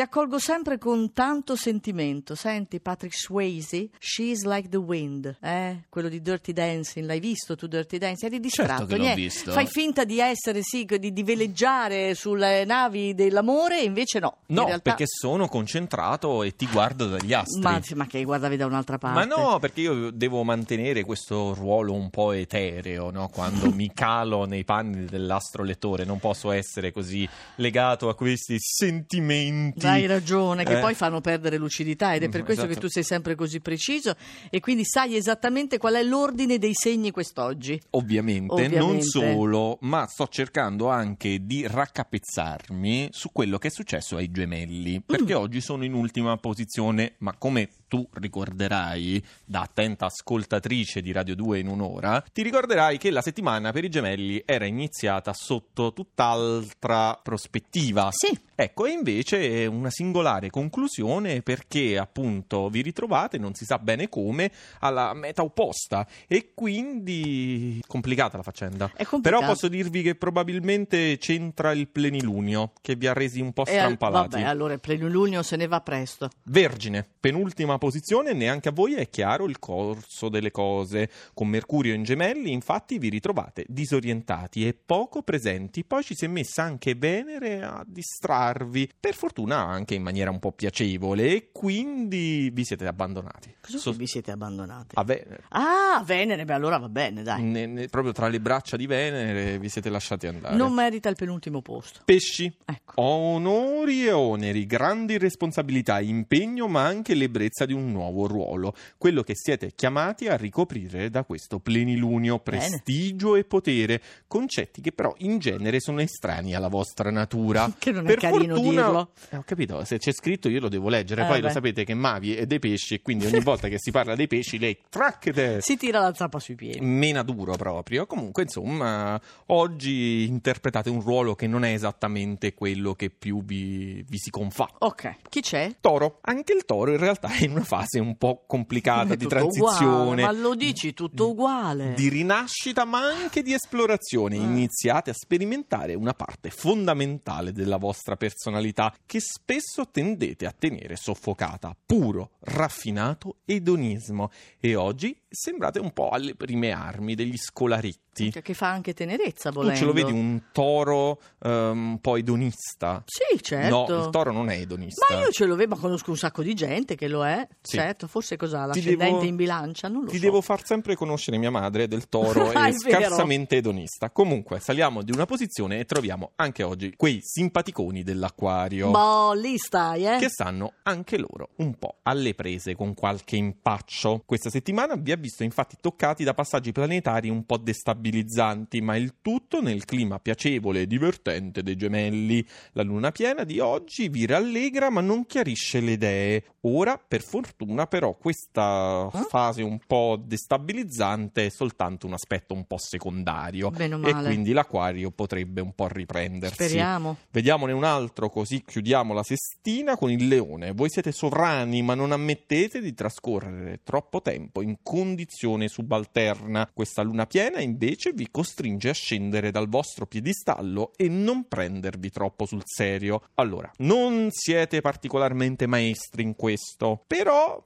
Ti accolgo sempre con tanto sentimento. Senti Patrick Swayze, She's Like the Wind, eh? quello di Dirty Dancing. L'hai visto tu Dirty Dancing? Eri distratto, Certo che visto. Fai finta di essere, sì, di, di veleggiare sulle navi dell'amore e invece no. No, realtà- perché sono concentrato e ti guardo dagli astri. Ma, ma che guardavi da un'altra parte? Ma no, perché io devo mantenere questo ruolo un po' etereo, no? Quando mi calo nei panni dell'astro lettore, non posso essere così legato a questi sentimenti. Hai ragione, che Eh. poi fanno perdere lucidità ed è per Mm, questo che esatto. tu sei sempre così preciso e quindi sai esattamente qual è l'ordine dei segni quest'oggi. Ovviamente, non Ovviamente. solo, ma sto cercando anche di raccapezzarmi su quello che è successo ai gemelli, perché Mm. oggi sono in ultima posizione, ma come tu ricorderai, da attenta ascoltatrice di Radio 2 in un'ora, ti ricorderai che la settimana per i gemelli era iniziata sotto tutt'altra prospettiva. Sì. Ecco, e invece è una singolare conclusione perché appunto vi ritrovate, non si sa bene come, alla meta opposta e quindi complicata la faccenda. È complicato. Però posso dirvi che probabilmente c'entra il plenilunio che vi ha resi un po' E al- strampalati. vabbè, allora il plenilunio se ne va presto. Vergine, penultima posizione, neanche a voi è chiaro il corso delle cose. Con Mercurio in gemelli, infatti, vi ritrovate disorientati e poco presenti. Poi ci si è messa anche Venere a distrarvi, per fortuna anche in maniera un po' piacevole, e quindi vi siete abbandonati. Cosa So- vi siete abbandonati? a Venere. Ah, Venere, beh allora va bene, dai. Ne- ne- proprio tra le braccia di Venere vi siete lasciati andare. Non merita il penultimo posto. Pesci. Ecco. Onori e oneri, grandi responsabilità, impegno, ma anche l'ebbrezza di un nuovo ruolo. Quello che siete chiamati a ricoprire da questo plenilunio, Bene. prestigio e potere, concetti che però in genere sono estranei alla vostra natura. Che non è per carino fortuna, dirlo. Eh, ho capito, se c'è scritto io lo devo leggere, Eh, poi lo beh. sapete che Mavi è dei pesci e quindi ogni volta che si parla dei pesci lei tracchete Si tira la zappa sui piedi. mena duro proprio. Comunque, insomma, oggi interpretate un ruolo che non è esattamente quello che più vi, vi si confà. Ok, chi c'è? Toro, anche il toro in realtà è in una fase un po' complicata di transizione. uguale, ma lo dici tutto uguale. Di rinascita ma anche di esplorazione. Eh. Iniziate a sperimentare una parte fondamentale della vostra personalità che spesso tendete a tenere soffocata. Puro, raffinato edonismo. E oggi sembrate un po' alle prime armi degli scolaretti. Che fa anche tenerezza, Tu volendo. ce lo vedi un toro ehm, un po' edonista? Sì, certo. No, il toro non è edonista. Ma io ce lo vedo, ma conosco un sacco di gente che lo è. Sì. Certo, forse cos'ha? Ti L'ascendente devo- in bilancia? Non lo Ti so. devo far sempre conoscere mia madre del toro Ah, è scarsamente edonista. Comunque, saliamo di una posizione e troviamo anche oggi quei simpaticoni dell'acquario. Boh, lì stai, eh? Che stanno anche loro un po' alle prese con qualche impaccio. Questa settimana vi ha visto infatti toccati da passaggi planetari un po' destabilizzanti, ma il tutto nel clima piacevole e divertente dei gemelli. La luna piena di oggi vi rallegra ma non chiarisce le idee. Ora, per fortuna, però, questa Eh? fase un po' destabilizzante è soltanto un aspetto un po' secondario. E quindi l'acquario potrebbe un po' riprendersi. Speriamo. Vediamone un altro, così chiudiamo la sestina con il leone. Voi siete sovrani, ma non ammettete di trascorrere troppo tempo in condizione subalterna. Questa luna piena, invece, vi costringe a scendere dal vostro piedistallo e non prendervi troppo sul serio. Allora, non siete particolarmente maestri in questo, però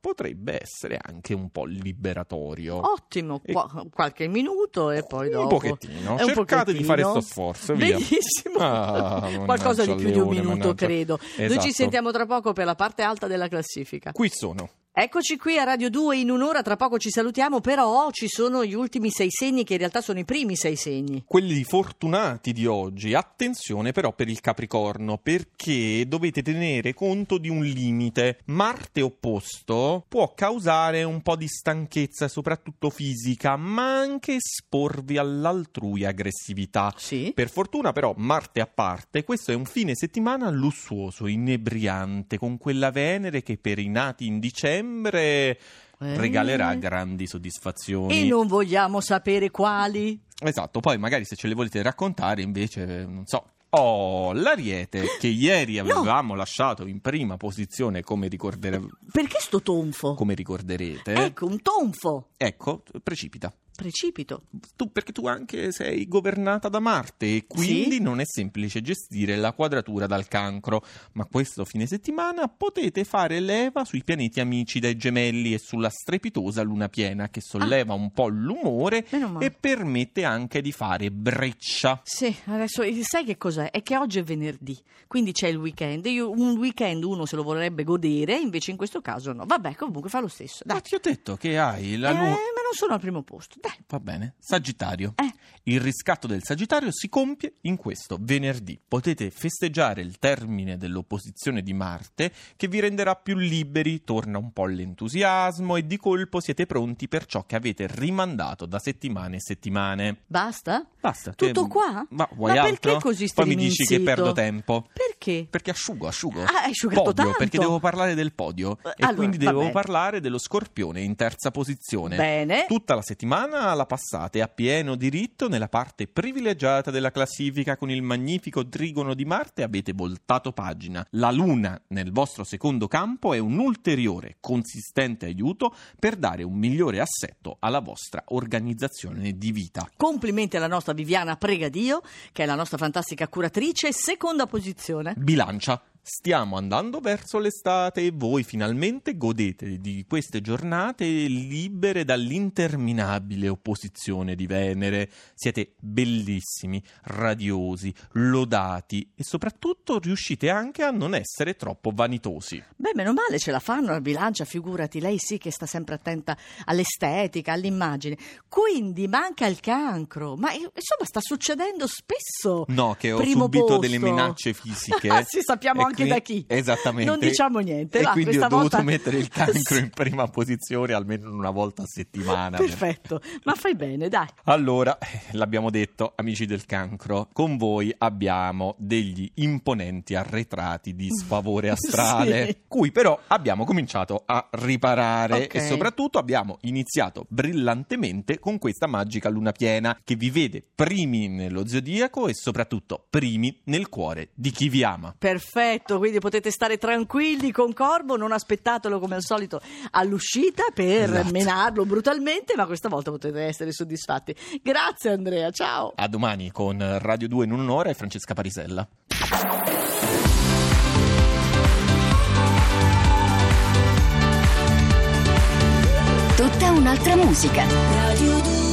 potrebbe essere anche un po' liberatorio. Ottimo, qua- qualche minuto e poi dopo. Un pochettino. Un Cercate di fare pochettino. sto sforzo, via. Benissimo. Ah, Qualcosa di più di un minuto, mannaggia. credo. Noi Esatto. ci sentiamo tra poco per la parte alta della classifica. Qui sono. Eccoci qui a Radio 2 in un'ora, tra poco ci salutiamo, però ci sono gli ultimi sei segni che in realtà sono i primi sei segni. quelli fortunati di oggi. Attenzione però per il Capricorno, perché dovete tenere conto di un limite. Marte opposto può causare un po' di stanchezza, soprattutto fisica, ma anche esporvi all'altrui aggressività. Sì. Per fortuna però, Marte a parte, questo è un fine settimana lussuoso, inebriante, con quella Venere che per i nati in dicembre Eh. regalerà grandi soddisfazioni. E non vogliamo sapere quali. Esatto, poi magari se ce le volete raccontare invece, non so. Oh, l'Ariete che ieri avevamo lasciato in prima posizione come, ricordere- Perché sto tonfo? come ricorderete, Ecco, un tonfo. ecco, precipita. Precipito. Tu, perché tu anche sei governata da Marte e quindi Sì. non è semplice gestire la quadratura dal cancro, ma questo fine settimana potete fare leva sui pianeti amici dai gemelli e sulla strepitosa luna piena che solleva un po' l'umore e permette anche di fare breccia. Sì, adesso eh, sai che cos'è? È che oggi è venerdì, quindi c'è il weekend. Io, un weekend uno se lo vorrebbe godere, invece in questo caso no. Vabbè, comunque fa lo stesso. Dai. Ma ti ho detto che hai la Eh, luna... ma non sono al primo posto. Dai. Va bene. Sagittario. Eh. Il riscatto del Sagittario si compie in questo venerdì. Potete festeggiare il termine dell'opposizione di Marte che vi renderà più liberi, torna un po' l'entusiasmo e di colpo siete pronti per ciò che avete rimandato da settimane e settimane. Basta? Basta. Tutto che- qua? Ma vuoi Ma altro? perché così Poi mi dici che perdo tempo. Perché? Perché asciugo, asciugo. Ah, hai asciugato podio, tanto. perché devo parlare del podio. Eh, E allora, quindi devo bene. parlare dello Scorpione in terza posizione. Bene. Tutta la settimana la passate a pieno diritto nella parte privilegiata della classifica con il magnifico trigono di Marte avete voltato pagina. La Luna nel vostro secondo campo è un ulteriore consistente aiuto per dare un migliore assetto alla vostra organizzazione di vita. Complimenti alla nostra Viviana Pregadio, che è la nostra fantastica curatrice, seconda posizione. Bilancia. Stiamo andando verso l'estate e voi finalmente godete di queste giornate libere dall'interminabile opposizione di Venere. Siete bellissimi, radiosi, lodati e soprattutto riuscite anche a non essere troppo vanitosi. Beh, meno male ce la fanno la bilancia, figurati, lei sì che sta sempre attenta all'estetica, all'immagine. Quindi manca il cancro, ma eh, insomma sta succedendo spesso. No, che ho Primo subito posto. delle minacce fisiche. Ah, sì, sappiamo E anche da chi. Esattamente. Non diciamo niente, E va, quindi ho dovuto volta- mettere il cancro in prima posizione almeno una volta a settimana. Perfetto, ma fai bene, dai. Allora, eh, l'abbiamo detto, amici del cancro, con voi abbiamo degli imponenti arretrati di sfavore astrale, Sì. cui però abbiamo cominciato a riparare Ok. e soprattutto abbiamo iniziato brillantemente con questa magica luna piena che vi vede primi nello zodiaco e soprattutto primi nel cuore di chi vi ama. Perfetto, quindi potete stare tranquilli con Corvo, non aspettatelo come al solito all'uscita per Esatto. menarlo brutalmente, ma questa volta potete essere soddisfatti. Grazie Andrea, ciao. A domani con Radio 2 in un'ora e Francesca Parisella. Tutta un'altra musica. Radio 2